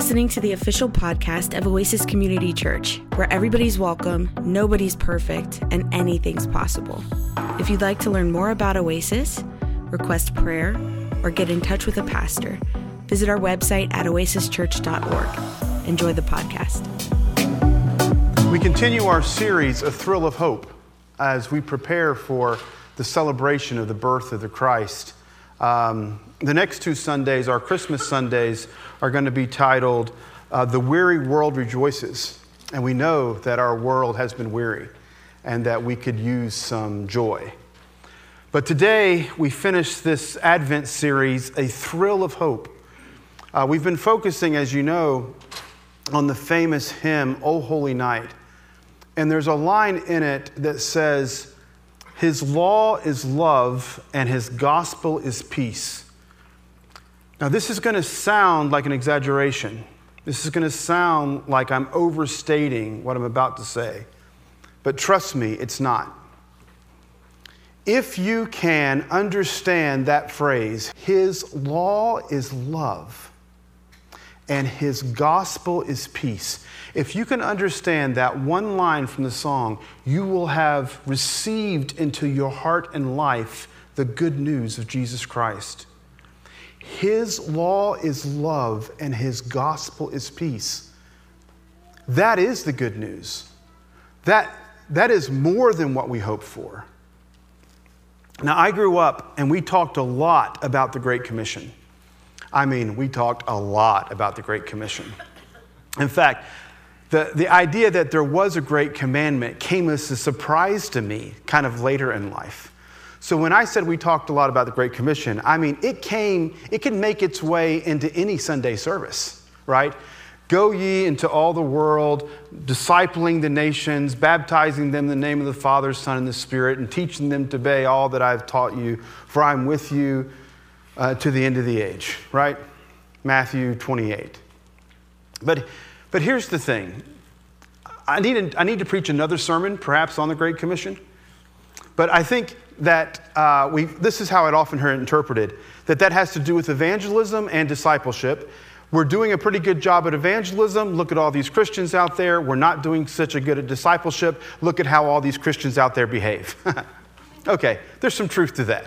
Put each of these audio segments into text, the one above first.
listening to the official podcast of Oasis Community Church, where everybody's welcome, nobody's perfect, and anything's possible. If you'd like to learn more about Oasis, request prayer, or get in touch with a pastor, visit our website at oasischurch.org. Enjoy the podcast. We continue our series, A Thrill of Hope, as we prepare for the celebration of the birth of the Christ. Um, the next two Sundays, our Christmas Sundays, are going to be titled uh, The Weary World Rejoices. And we know that our world has been weary and that we could use some joy. But today, we finish this Advent series, A Thrill of Hope. Uh, we've been focusing, as you know, on the famous hymn, O Holy Night. And there's a line in it that says, His law is love and His gospel is peace. Now, this is going to sound like an exaggeration. This is going to sound like I'm overstating what I'm about to say. But trust me, it's not. If you can understand that phrase, His law is love and His gospel is peace. If you can understand that one line from the song, you will have received into your heart and life the good news of Jesus Christ. His law is love and his gospel is peace. That is the good news. That, that is more than what we hope for. Now, I grew up and we talked a lot about the Great Commission. I mean, we talked a lot about the Great Commission. In fact, the, the idea that there was a great commandment came as a surprise to me kind of later in life. So when I said we talked a lot about the Great Commission, I mean, it came, it can make its way into any Sunday service, right? Go ye into all the world, discipling the nations, baptizing them in the name of the Father, Son, and the Spirit, and teaching them to obey all that I've taught you, for I'm with you uh, to the end of the age, right? Matthew 28. But, but here's the thing I need, I need to preach another sermon, perhaps on the Great Commission. But I think that uh, we, this is how I'd often heard it interpreted that that has to do with evangelism and discipleship. We're doing a pretty good job at evangelism. Look at all these Christians out there. We're not doing such a good at discipleship. Look at how all these Christians out there behave. okay, there's some truth to that.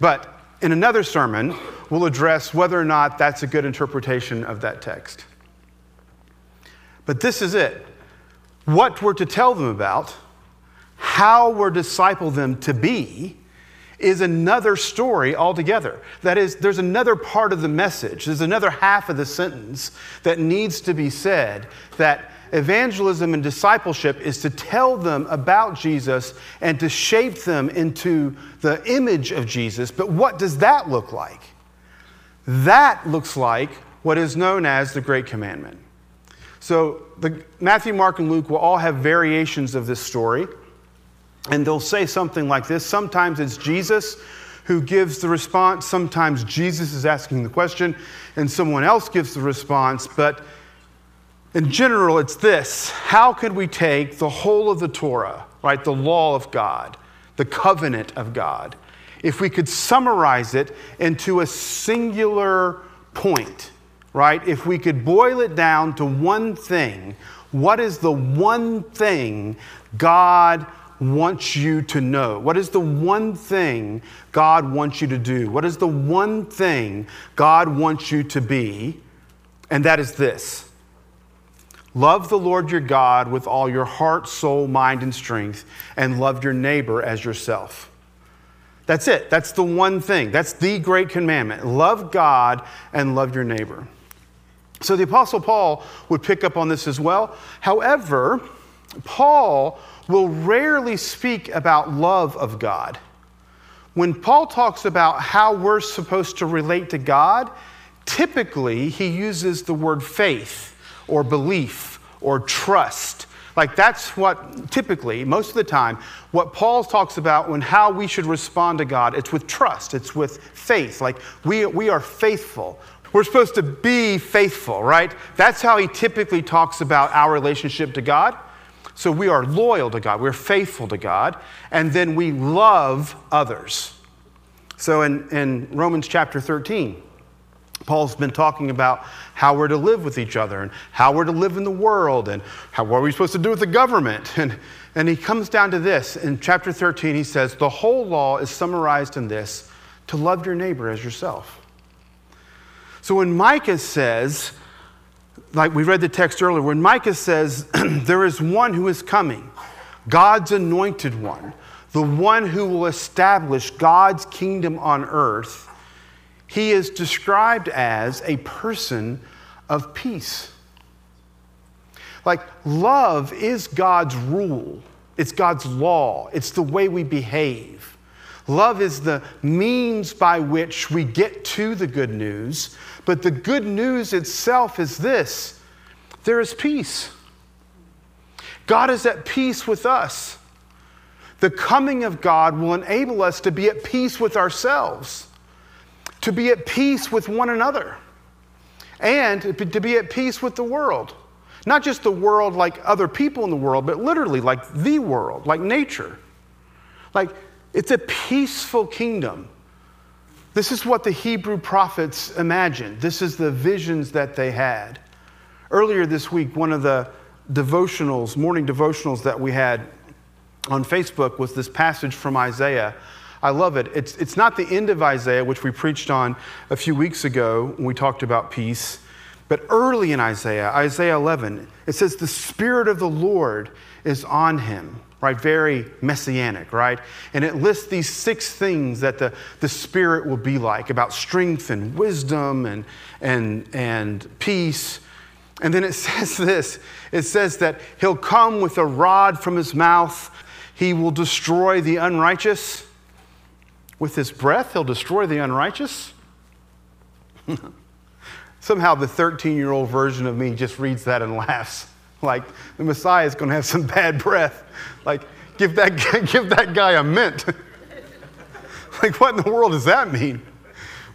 But in another sermon, we'll address whether or not that's a good interpretation of that text. But this is it. What we're to tell them about how we're disciple them to be is another story altogether. That is, there's another part of the message, there's another half of the sentence that needs to be said that evangelism and discipleship is to tell them about Jesus and to shape them into the image of Jesus. But what does that look like? That looks like what is known as the Great Commandment. So, the, Matthew, Mark, and Luke will all have variations of this story. And they'll say something like this. Sometimes it's Jesus who gives the response, sometimes Jesus is asking the question, and someone else gives the response. But in general, it's this How could we take the whole of the Torah, right, the law of God, the covenant of God, if we could summarize it into a singular point, right? If we could boil it down to one thing, what is the one thing God wants you to know? What is the one thing God wants you to do? What is the one thing God wants you to be? And that is this Love the Lord your God with all your heart, soul, mind, and strength, and love your neighbor as yourself. That's it. That's the one thing. That's the great commandment. Love God and love your neighbor. So the Apostle Paul would pick up on this as well. However, Paul will rarely speak about love of God. When Paul talks about how we're supposed to relate to God, typically he uses the word faith or belief or trust. Like that's what typically, most of the time, what Paul talks about when how we should respond to God, it's with trust, it's with faith. Like we, we are faithful. We're supposed to be faithful, right? That's how he typically talks about our relationship to God. So we are loyal to God, we're faithful to God, and then we love others. So in, in Romans chapter 13, Paul's been talking about how we're to live with each other and how we're to live in the world and how, what are we supposed to do with the government. And, and he comes down to this. In chapter 13, he says, The whole law is summarized in this to love your neighbor as yourself. So when Micah says, like we read the text earlier, when Micah says, There is one who is coming, God's anointed one, the one who will establish God's kingdom on earth he is described as a person of peace. Like, love is God's rule, it's God's law, it's the way we behave. Love is the means by which we get to the good news, but the good news itself is this there is peace. God is at peace with us. The coming of God will enable us to be at peace with ourselves to be at peace with one another and to be at peace with the world. Not just the world like other people in the world, but literally like the world, like nature. Like it's a peaceful kingdom. This is what the Hebrew prophets imagined. This is the visions that they had. Earlier this week, one of the devotionals, morning devotionals that we had on Facebook was this passage from Isaiah I love it. It's, it's not the end of Isaiah, which we preached on a few weeks ago when we talked about peace, but early in Isaiah, Isaiah 11, it says, The Spirit of the Lord is on him, right? Very messianic, right? And it lists these six things that the, the Spirit will be like about strength and wisdom and, and, and peace. And then it says this it says that he'll come with a rod from his mouth, he will destroy the unrighteous with his breath, he'll destroy the unrighteous. Somehow, the 13 year old version of me just reads that and laughs. Like, the Messiah is going to have some bad breath. Like, give that, give that guy a mint. like, what in the world does that mean?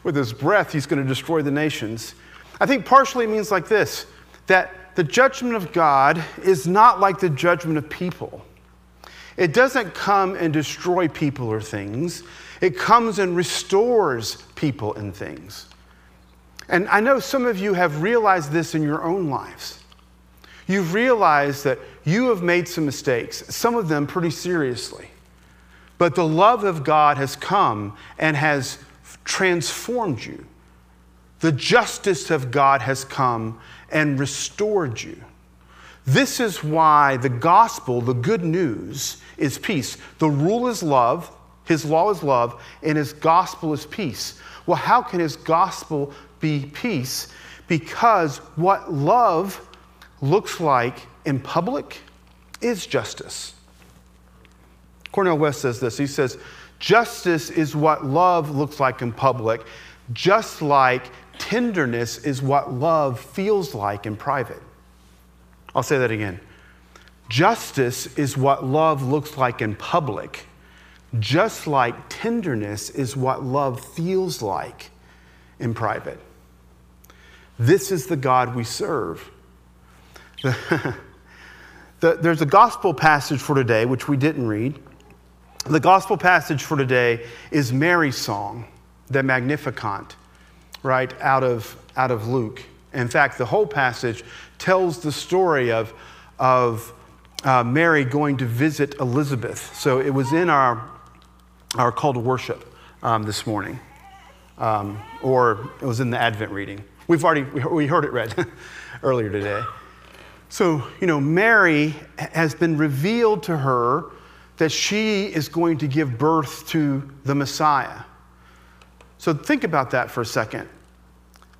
With his breath, he's going to destroy the nations. I think partially it means like this that the judgment of God is not like the judgment of people. It doesn't come and destroy people or things. It comes and restores people and things. And I know some of you have realized this in your own lives. You've realized that you have made some mistakes, some of them pretty seriously. But the love of God has come and has transformed you. The justice of God has come and restored you. This is why the gospel, the good news, is peace. The rule is love, his law is love, and his gospel is peace. Well, how can his gospel be peace? Because what love looks like in public is justice. Cornel West says this. He says, Justice is what love looks like in public, just like tenderness is what love feels like in private. I'll say that again. Justice is what love looks like in public, just like tenderness is what love feels like in private. This is the God we serve. the, there's a gospel passage for today, which we didn't read. The gospel passage for today is Mary's song, the Magnificat, right, out of, out of Luke. In fact, the whole passage tells the story of, of uh, Mary going to visit Elizabeth. So it was in our our call to worship um, this morning, um, or it was in the Advent reading. We've already we heard it read earlier today. So you know, Mary has been revealed to her that she is going to give birth to the Messiah. So think about that for a second.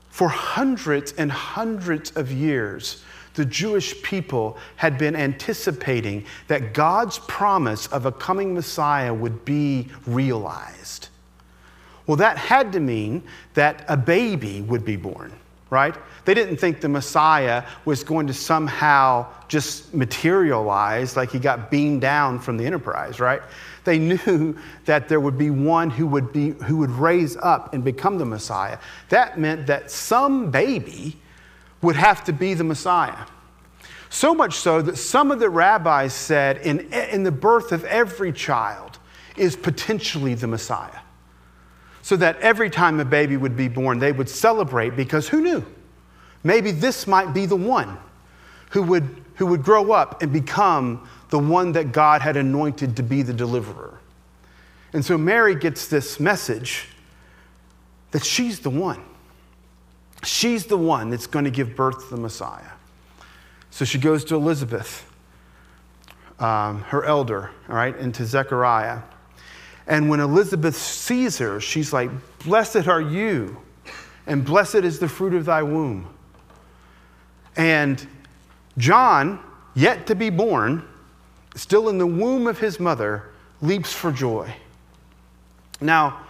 For hundreds and hundreds of years, the Jewish people had been anticipating that God's promise of a coming Messiah would be realized. Well, that had to mean that a baby would be born, right? They didn't think the Messiah was going to somehow just materialize like he got beamed down from the enterprise, right? They knew that there would be one who would, be, who would raise up and become the Messiah. That meant that some baby would have to be the Messiah. So much so that some of the rabbis said in, in the birth of every child is potentially the Messiah. So that every time a baby would be born, they would celebrate because who knew? Maybe this might be the one who would, who would grow up and become the one that God had anointed to be the deliverer. And so Mary gets this message that she's the one. She's the one that's going to give birth to the Messiah. So she goes to Elizabeth, um, her elder, all right, and to Zechariah. And when Elizabeth sees her, she's like, Blessed are you, and blessed is the fruit of thy womb. And John, yet to be born, still in the womb of his mother, leaps for joy. Now,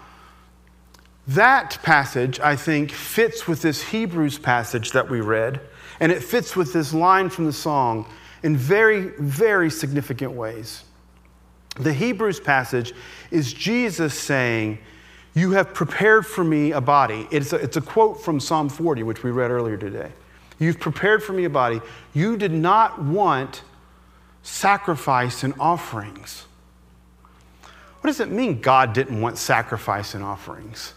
that passage, I think, fits with this Hebrews passage that we read, and it fits with this line from the song in very, very significant ways. The Hebrews passage is Jesus saying, You have prepared for me a body. It's a, it's a quote from Psalm 40, which we read earlier today. You've prepared for me a body. You did not want sacrifice and offerings. What does it mean God didn't want sacrifice and offerings?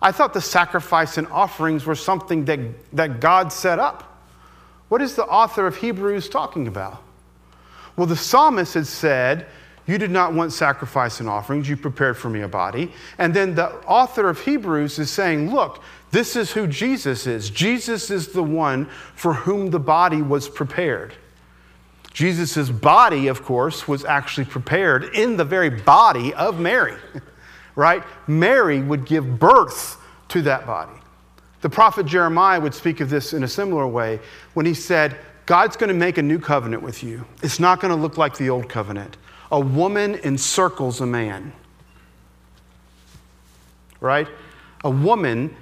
I thought the sacrifice and offerings were something that, that God set up. What is the author of Hebrews talking about? Well, the psalmist had said, You did not want sacrifice and offerings, you prepared for me a body. And then the author of Hebrews is saying, Look, this is who Jesus is. Jesus is the one for whom the body was prepared. Jesus' body, of course, was actually prepared in the very body of Mary, right? Mary would give birth to that body. The prophet Jeremiah would speak of this in a similar way when he said, God's going to make a new covenant with you. It's not going to look like the old covenant. A woman encircles a man, right? A woman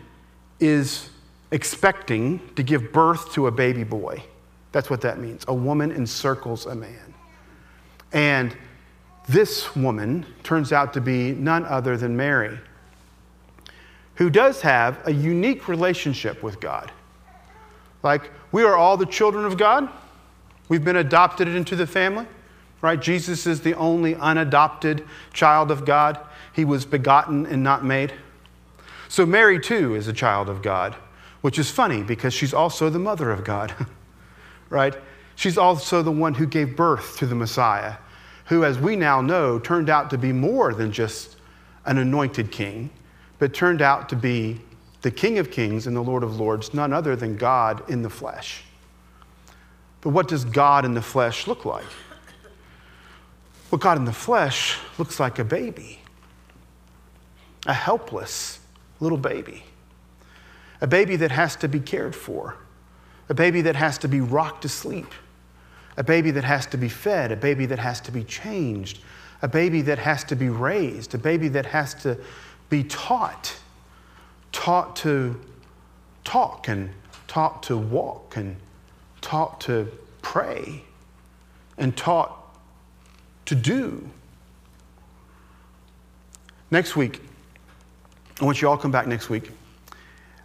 is expecting to give birth to a baby boy. That's what that means. A woman encircles a man. And this woman turns out to be none other than Mary, who does have a unique relationship with God. Like, we are all the children of God. We've been adopted into the family, right? Jesus is the only unadopted child of God. He was begotten and not made. So, Mary, too, is a child of God, which is funny because she's also the mother of God. right? She's also the one who gave birth to the Messiah, who, as we now know, turned out to be more than just an anointed king, but turned out to be the King of Kings and the Lord of Lords, none other than God in the flesh. But what does God in the flesh look like? Well, God in the flesh looks like a baby, a helpless little baby, a baby that has to be cared for a baby that has to be rocked to sleep, a baby that has to be fed, a baby that has to be changed, a baby that has to be raised, a baby that has to be taught, taught to talk and taught to walk and taught to pray and taught to do. Next week, I want you all come back next week.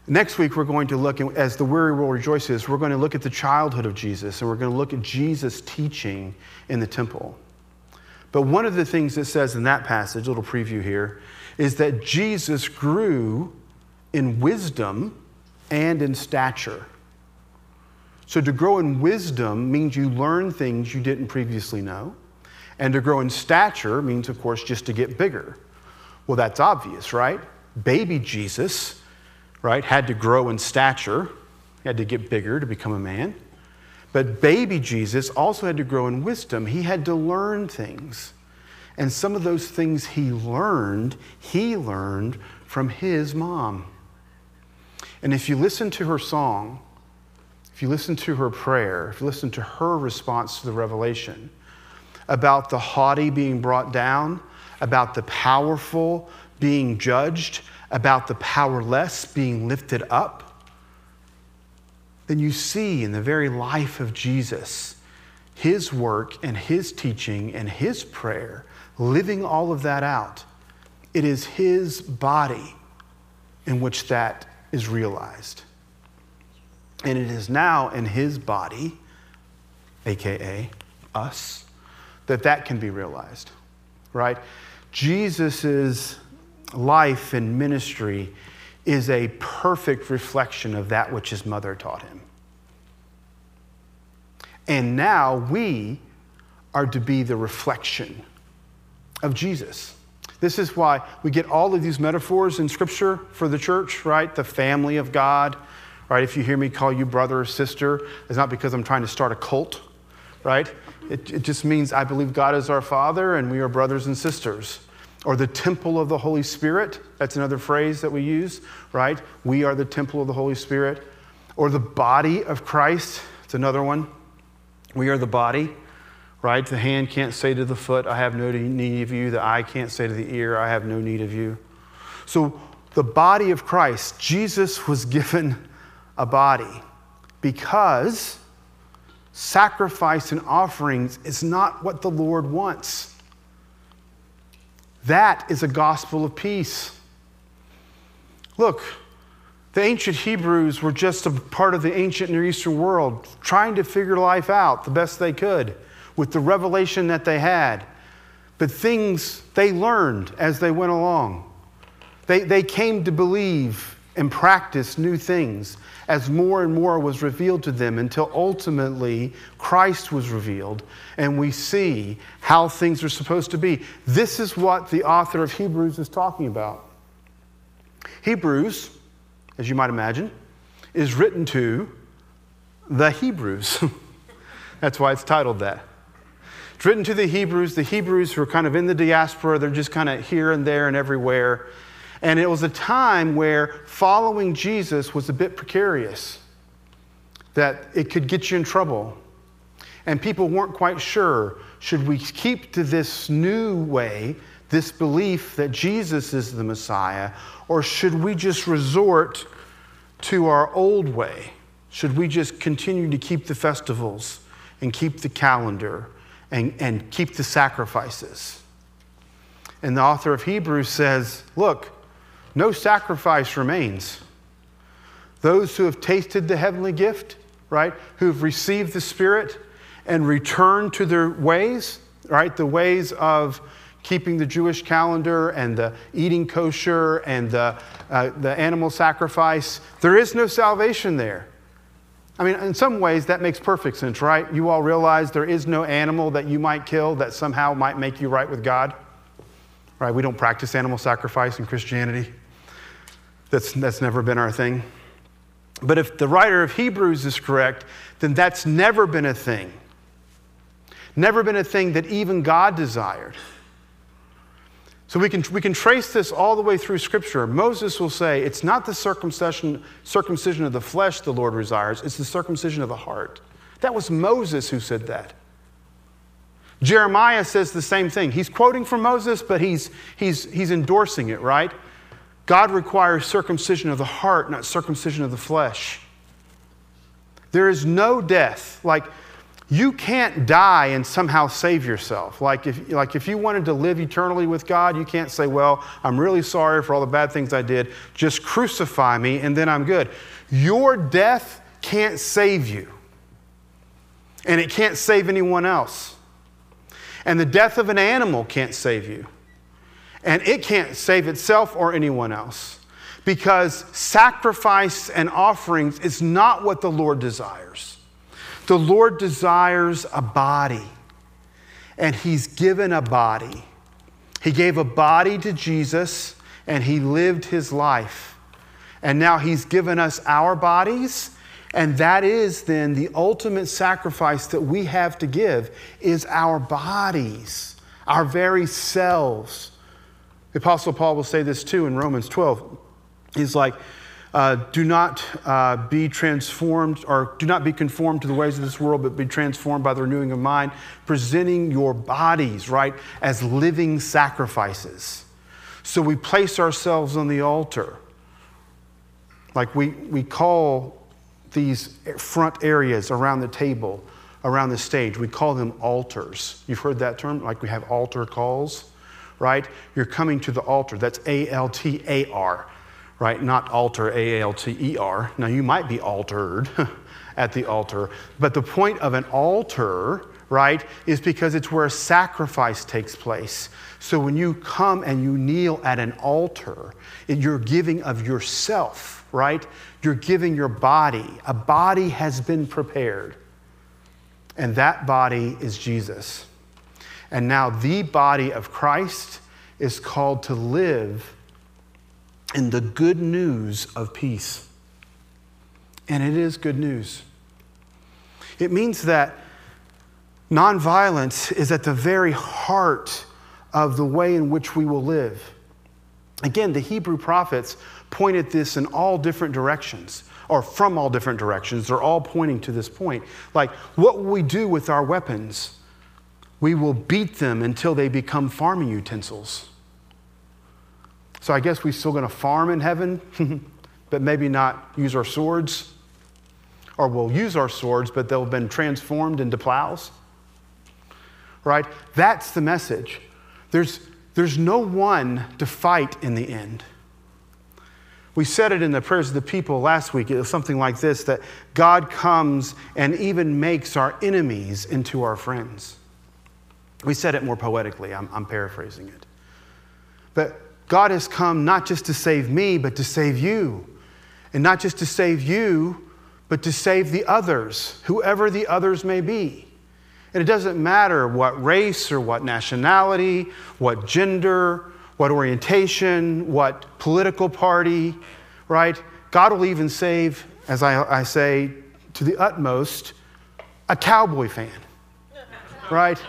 Next week, we're going to look, as the weary will rejoice is, we're going to look at the childhood of Jesus and we're going to look at Jesus' teaching in the temple. But one of the things it says in that passage, a little preview here, is that Jesus grew in wisdom and in stature. So to grow in wisdom means you learn things you didn't previously know. And to grow in stature means, of course, just to get bigger. Well, that's obvious, right? Baby Jesus right, had to grow in stature, he had to get bigger to become a man. But baby Jesus also had to grow in wisdom. He had to learn things. And some of those things he learned, he learned from his mom. And if you listen to her song, if you listen to her prayer, if you listen to her response to the revelation about the haughty being brought down, about the powerful being judged, about the powerless being lifted up, then you see in the very life of Jesus his work and his teaching and his prayer, living all of that out. It is his body in which that is realized. And it is now in his body, aka us, that that can be realized, right? Jesus life and ministry is a perfect reflection of that which his mother taught him. And now we are to be the reflection of Jesus. This is why we get all of these metaphors in Scripture for the church, right? The family of God, right? If you hear me call you brother or sister, it's not because I'm trying to start a cult, right? It, it just means I believe God is our Father and we are brothers and sisters. Or the temple of the Holy Spirit, that's another phrase that we use, right? We are the temple of the Holy Spirit. Or the body of Christ, it's another one. We are the body, right? The hand can't say to the foot, I have no need of you. The eye can't say to the ear, I have no need of you. So, the body of Christ, Jesus was given a body because sacrifice and offerings is not what the Lord wants. That is a gospel of peace. Look, the ancient Hebrews were just a part of the ancient Near Eastern world, trying to figure life out the best they could with the revelation that they had. But things they learned as they went along. They, they came to believe and practice new things as more and more was revealed to them until ultimately Christ was revealed and we see how things are supposed to be. This is what the author of Hebrews is talking about. Hebrews as you might imagine, is written to the Hebrews. That's why it's titled that. It's written to the Hebrews, the Hebrews who are kind of in the diaspora, they're just kind of here and there and everywhere. And it was a time where following Jesus was a bit precarious, that it could get you in trouble. And people weren't quite sure should we keep to this new way, this belief that Jesus is the Messiah, or should we just resort to our old way? Should we just continue to keep the festivals and keep the calendar and, and keep the sacrifices? And the author of Hebrews says, Look, no sacrifice remains. Those who have tasted the heavenly gift, right, who have received the Spirit and returned to their ways, right, the ways of keeping the Jewish calendar and the eating kosher and the, uh, the animal sacrifice. There is no salvation there. I mean, in some ways, that makes perfect sense, right? You all realize there is no animal that you might kill that somehow might make you right with God, right? We don't practice animal sacrifice in Christianity. That's, that's never been our thing. But if the writer of Hebrews is correct, then that's never been a thing. Never been a thing that even God desired. So we can, we can trace this all the way through Scripture. Moses will say, It's not the circumcision, circumcision of the flesh the Lord desires, it's the circumcision of the heart. That was Moses who said that. Jeremiah says the same thing. He's quoting from Moses, but he's, he's, he's endorsing it, right? God requires circumcision of the heart, not circumcision of the flesh. There is no death. Like, you can't die and somehow save yourself. Like if, like if you wanted to live eternally with God, you can't say, Well, I'm really sorry for all the bad things I did. Just crucify me and then I'm good. Your death can't save you, and it can't save anyone else. And the death of an animal can't save you, and it can't save itself or anyone else because sacrifice and offerings is not what the Lord desires. The Lord desires a body, and He's given a body. He gave a body to Jesus, and He lived His life. And now He's given us our bodies, and that is then the ultimate sacrifice that we have to give is our bodies, our very selves. The Apostle Paul will say this too in Romans 12. He's like, uh, do not uh, be transformed or do not be conformed to the ways of this world, but be transformed by the renewing of mind, presenting your bodies, right, as living sacrifices. So we place ourselves on the altar. Like we, we call these front areas around the table, around the stage, we call them altars. You've heard that term? Like we have altar calls, right? You're coming to the altar. That's A L T A R right? Not altar, A L T E R. Now, you might be altered at the altar, but the point of an altar, right, is because it's where sacrifice takes place. So when you come and you kneel at an altar, you're giving of yourself, right? You're giving your body. A body has been prepared, and that body is Jesus. And now the body of Christ is called to live in the good news of peace. And it is good news. It means that nonviolence is at the very heart of the way in which we will live. Again, the Hebrew prophets pointed this in all different directions, or from all different directions. They're all pointing to this point. Like, what will we do with our weapons? We will beat them until they become farming utensils. So I guess we're still going to farm in heaven, but maybe not use our swords. Or we'll use our swords, but they'll have been transformed into plows. Right? That's the message. There's, there's no one to fight in the end. We said it in the prayers of the people last week. It was something like this that God comes and even makes our enemies into our friends. We said it more poetically. I'm, I'm paraphrasing it. But God has come not just to save me, but to save you. And not just to save you, but to save the others, whoever the others may be. And it doesn't matter what race or what nationality, what gender, what orientation, what political party, right? God will even save, as I, I say to the utmost, a cowboy fan, right?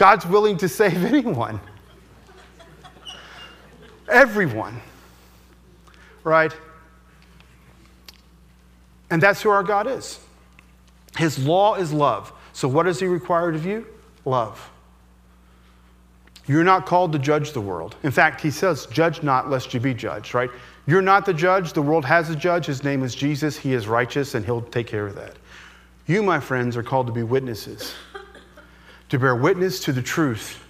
God's willing to save anyone. Everyone. Right? And that's who our God is. His law is love. So, what does He require of you? Love. You're not called to judge the world. In fact, He says, Judge not, lest you be judged, right? You're not the judge. The world has a judge. His name is Jesus. He is righteous, and He'll take care of that. You, my friends, are called to be witnesses to bear witness to the truth.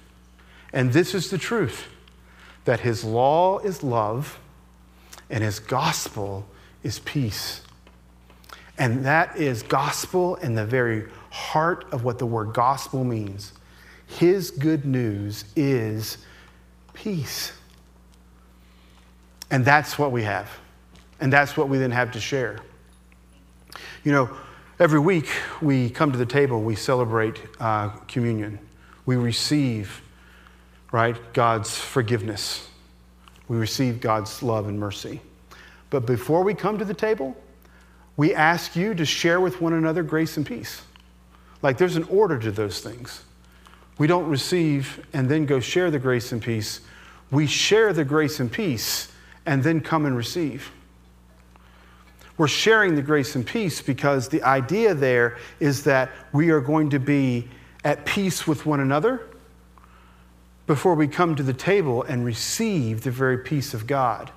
And this is the truth that his law is love and his gospel is peace. And that is gospel in the very heart of what the word gospel means. His good news is peace. And that's what we have. And that's what we then have to share. You know, Every week we come to the table, we celebrate uh, communion. We receive, right, God's forgiveness. We receive God's love and mercy. But before we come to the table, we ask you to share with one another grace and peace. Like there's an order to those things. We don't receive and then go share the grace and peace. We share the grace and peace and then come and receive. We're sharing the grace and peace because the idea there is that we are going to be at peace with one another before we come to the table and receive the very peace of God.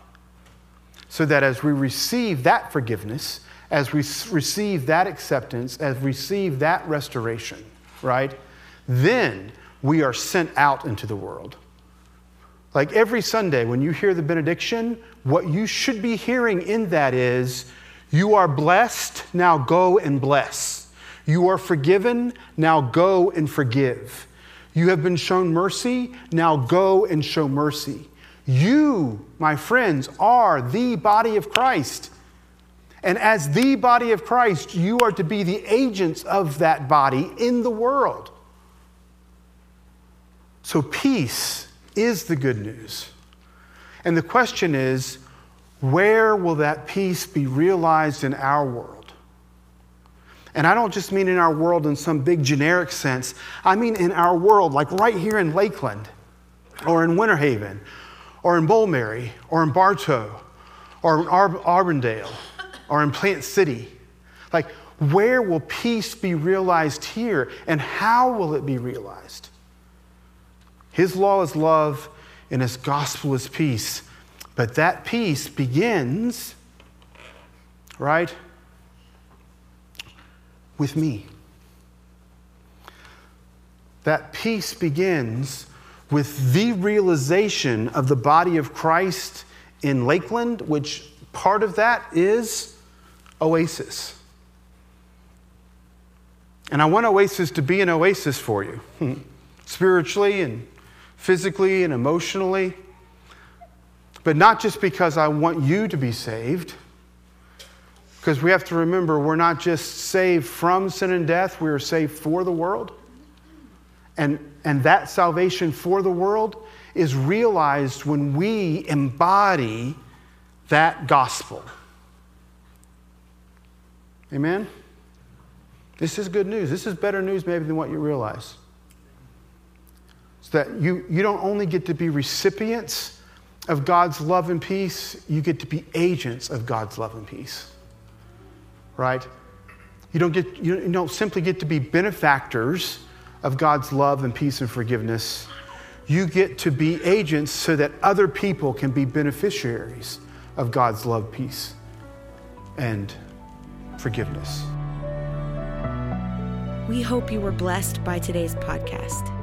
So that as we receive that forgiveness, as we receive that acceptance, as we receive that restoration, right, then we are sent out into the world. Like every Sunday, when you hear the benediction, what you should be hearing in that is, you are blessed, now go and bless. You are forgiven, now go and forgive. You have been shown mercy, now go and show mercy. You, my friends, are the body of Christ. And as the body of Christ, you are to be the agents of that body in the world. So, peace is the good news. And the question is where will that peace be realized in our world? And I don't just mean in our world in some big generic sense, I mean in our world, like right here in Lakeland, or in Winter Haven, or in Mulberry, or in Bartow, or in Ar- Auburndale, or in Plant City. Like, where will peace be realized here, and how will it be realized? His law is love, and His gospel is peace. But that peace begins, right, with me. That peace begins with the realization of the body of Christ in Lakeland, which part of that is Oasis. And I want Oasis to be an oasis for you, spiritually and physically and emotionally. But not just because I want you to be saved, because we have to remember we're not just saved from sin and death, we are saved for the world. And, and that salvation for the world is realized when we embody that gospel. Amen? This is good news. This is better news, maybe, than what you realize. So that you, you don't only get to be recipients of God's love and peace, you get to be agents of God's love and peace. Right? You don't, get, you don't simply get to be benefactors of God's love and peace and forgiveness. You get to be agents so that other people can be beneficiaries of God's love, peace, and forgiveness. We hope you were blessed by today's podcast.